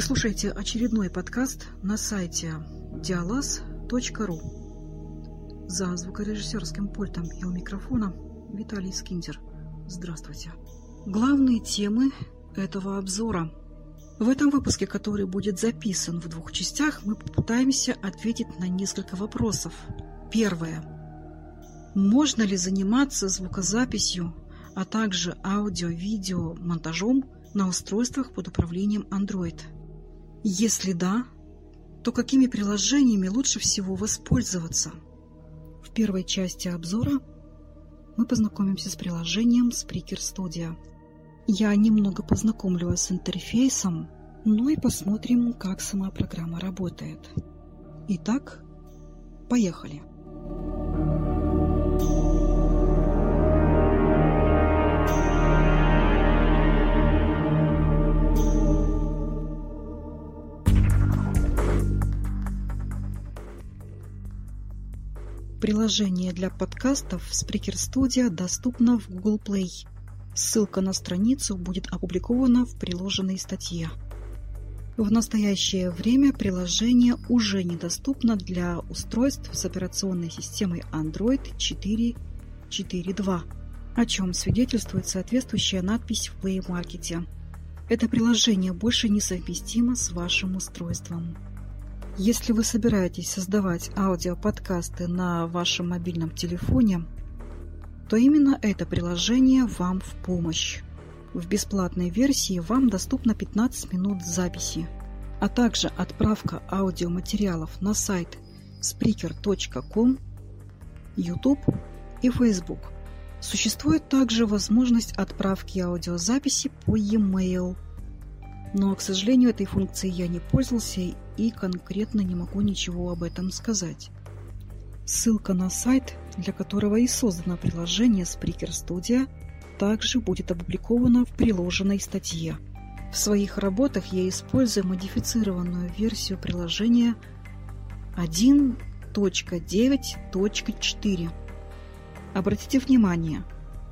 Вы слушаете очередной подкаст на сайте dialas.ru. За звукорежиссерским пультом и у микрофона Виталий Скиндер. Здравствуйте. Главные темы этого обзора. В этом выпуске, который будет записан в двух частях, мы попытаемся ответить на несколько вопросов. Первое. Можно ли заниматься звукозаписью, а также аудио-видео монтажом на устройствах под управлением Android? Если да, то какими приложениями лучше всего воспользоваться? В первой части обзора мы познакомимся с приложением Spreaker Studio. Я немного познакомлю вас с интерфейсом, ну и посмотрим, как сама программа работает. Итак, поехали! Приложение для подкастов Spreaker Studio доступно в Google Play. Ссылка на страницу будет опубликована в приложенной статье. В настоящее время приложение уже недоступно для устройств с операционной системой Android 4.4.2, о чем свидетельствует соответствующая надпись в Play Market. Это приложение больше не совместимо с вашим устройством. Если вы собираетесь создавать аудиоподкасты на вашем мобильном телефоне, то именно это приложение вам в помощь. В бесплатной версии вам доступно 15 минут записи, а также отправка аудиоматериалов на сайт spreaker.com, YouTube и Facebook. Существует также возможность отправки аудиозаписи по e-mail – но, к сожалению, этой функцией я не пользовался и конкретно не могу ничего об этом сказать. Ссылка на сайт, для которого и создано приложение Spreaker Studio, также будет опубликована в приложенной статье. В своих работах я использую модифицированную версию приложения 1.9.4. Обратите внимание,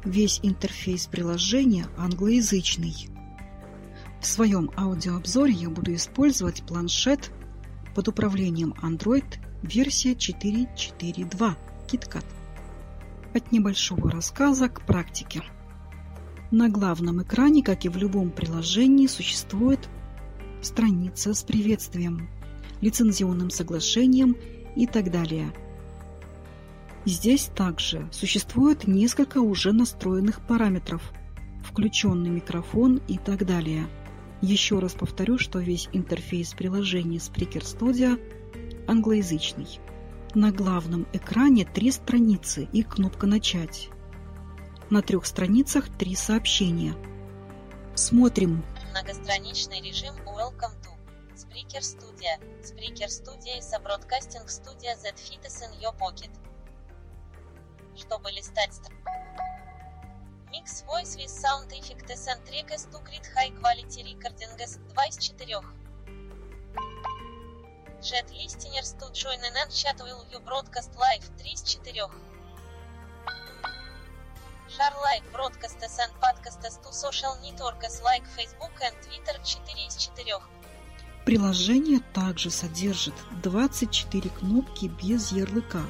весь интерфейс приложения англоязычный – в своем аудиообзоре я буду использовать планшет под управлением Android версия 4.4.2 KitKat. От небольшого рассказа к практике. На главном экране, как и в любом приложении, существует страница с приветствием, лицензионным соглашением и так далее. Здесь также существует несколько уже настроенных параметров, включенный микрофон и так далее – еще раз повторю, что весь интерфейс приложения Spreaker Studio англоязычный. На главном экране три страницы и кнопка «Начать». На трех страницах три сообщения. Смотрим. Многостраничный режим Welcome to Spreaker Studio. Spreaker Studio is a studio that fits in your pocket. Чтобы листать страницу Mix Voice with Sound Effects and Tracks to create high quality recordings 2 из 4. Jet listeners to join and chat will you broadcast live 3 из 4. Share live broadcasts and podcasts to social networks like Facebook and Twitter 4 из 4. Приложение также содержит 24 кнопки без ярлыка.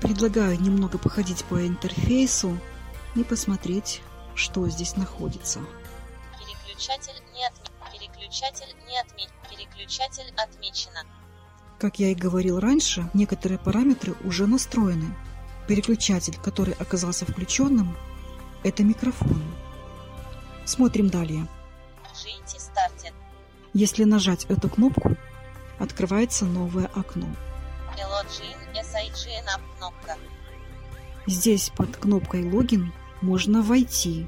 Предлагаю немного походить по интерфейсу и посмотреть, что здесь находится. Переключатель не, отме... Переключатель не отме... Переключатель отмечено. Как я и говорил раньше, некоторые параметры уже настроены. Переключатель, который оказался включенным, это микрофон. Смотрим далее. Жите стартит. Если нажать эту кнопку, открывается новое окно. Login SIGN кнопка. Здесь под кнопкой «Логин» можно войти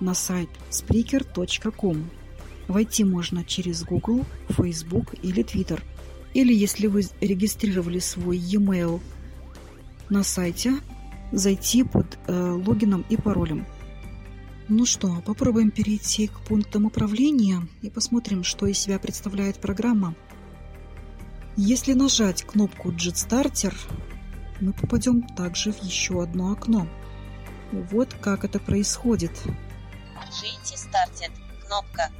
на сайт spreaker.com. Войти можно через Google, Facebook или Twitter. Или если вы регистрировали свой e-mail на сайте, зайти под э, логином и паролем. Ну что, попробуем перейти к пунктам управления и посмотрим, что из себя представляет программа. Если нажать кнопку JetStarter, мы попадем также в еще одно окно. Вот как это происходит. GT Started. Кнопка.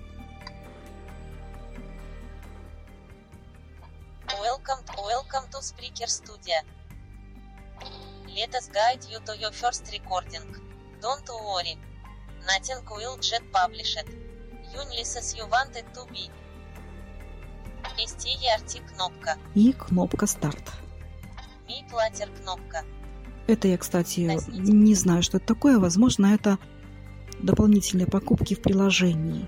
Welcome, welcome to Spreaker Studio. Let us guide you to your first recording. Don't worry. Nothing will get published. Unless as you wanted to be. STRT кнопка. И кнопка старт. Mi платер кнопка. Это я, кстати, не знаю, что это такое. Возможно, это дополнительные покупки в приложении.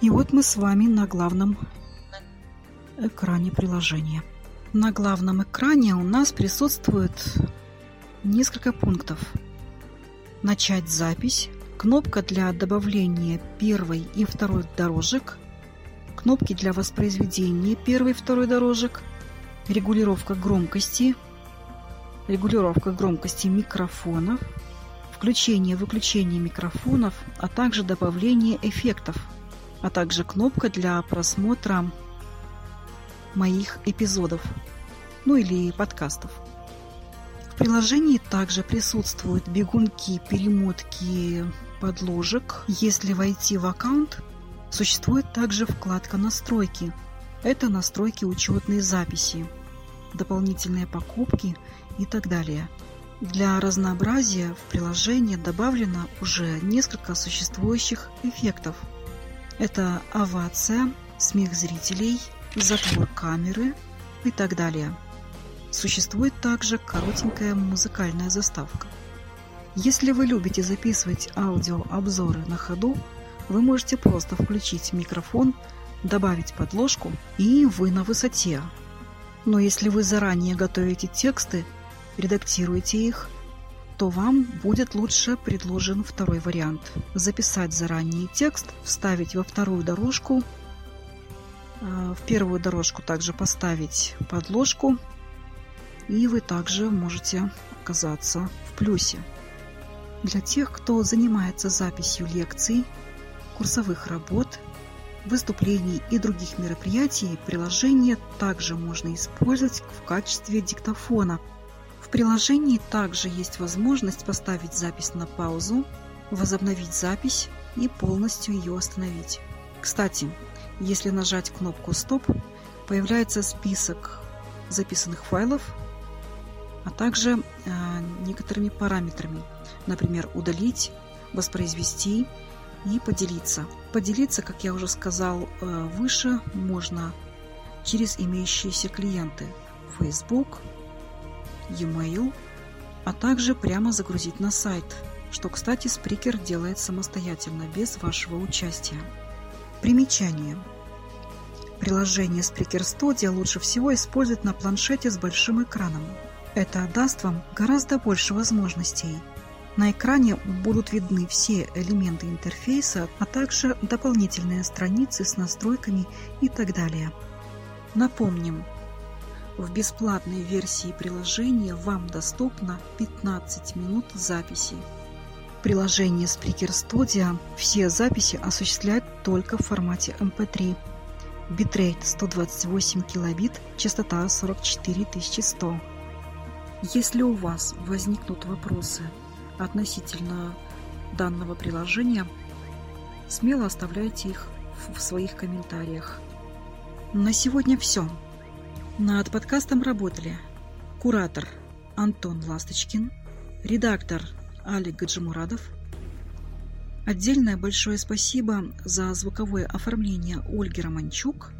И вот мы с вами на главном экране приложения. На главном экране у нас присутствует несколько пунктов. Начать запись, кнопка для добавления первой и второй дорожек, кнопки для воспроизведения первой и второй дорожек, регулировка громкости, регулировка громкости микрофонов, включение-выключение микрофонов, а также добавление эффектов, а также кнопка для просмотра моих эпизодов, ну или подкастов. Приложении также присутствуют бегунки, перемотки подложек. Если войти в аккаунт, существует также вкладка «Настройки». Это настройки учетной записи, дополнительные покупки и так далее. Для разнообразия в приложении добавлено уже несколько существующих эффектов. Это овация, смех зрителей, затвор камеры и так далее. Существует также коротенькая музыкальная заставка. Если вы любите записывать аудиообзоры на ходу, вы можете просто включить микрофон, добавить подложку и вы на высоте. Но если вы заранее готовите тексты, редактируете их, то вам будет лучше предложен второй вариант. Записать заранее текст, вставить во вторую дорожку в первую дорожку также поставить подложку, и вы также можете оказаться в плюсе. Для тех, кто занимается записью лекций, курсовых работ, выступлений и других мероприятий, приложение также можно использовать в качестве диктофона. В приложении также есть возможность поставить запись на паузу, возобновить запись и полностью ее остановить. Кстати, если нажать кнопку «Стоп», появляется список записанных файлов, а также э, некоторыми параметрами, например, удалить, воспроизвести и поделиться. Поделиться, как я уже сказал э, выше, можно через имеющиеся клиенты Facebook, e-mail, а также прямо загрузить на сайт, что, кстати, Spreaker делает самостоятельно, без вашего участия. Примечание. Приложение Spreaker Studio лучше всего использовать на планшете с большим экраном. Это даст вам гораздо больше возможностей. На экране будут видны все элементы интерфейса, а также дополнительные страницы с настройками и так далее. Напомним, в бесплатной версии приложения вам доступно 15 минут записи. Приложение Spreaker Studio все записи осуществляет только в формате MP3. Битрейт 128 килобит, частота 44100. Если у вас возникнут вопросы относительно данного приложения, смело оставляйте их в своих комментариях. На сегодня все. Над подкастом работали куратор Антон Ласточкин, редактор Алик Гаджимурадов. Отдельное большое спасибо за звуковое оформление Ольги Романчук.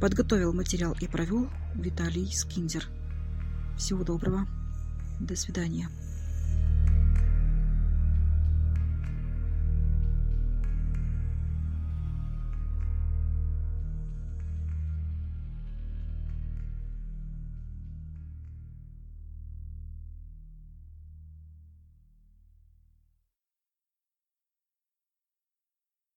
Подготовил материал и провел Виталий Скиндер. Всего доброго. До свидания.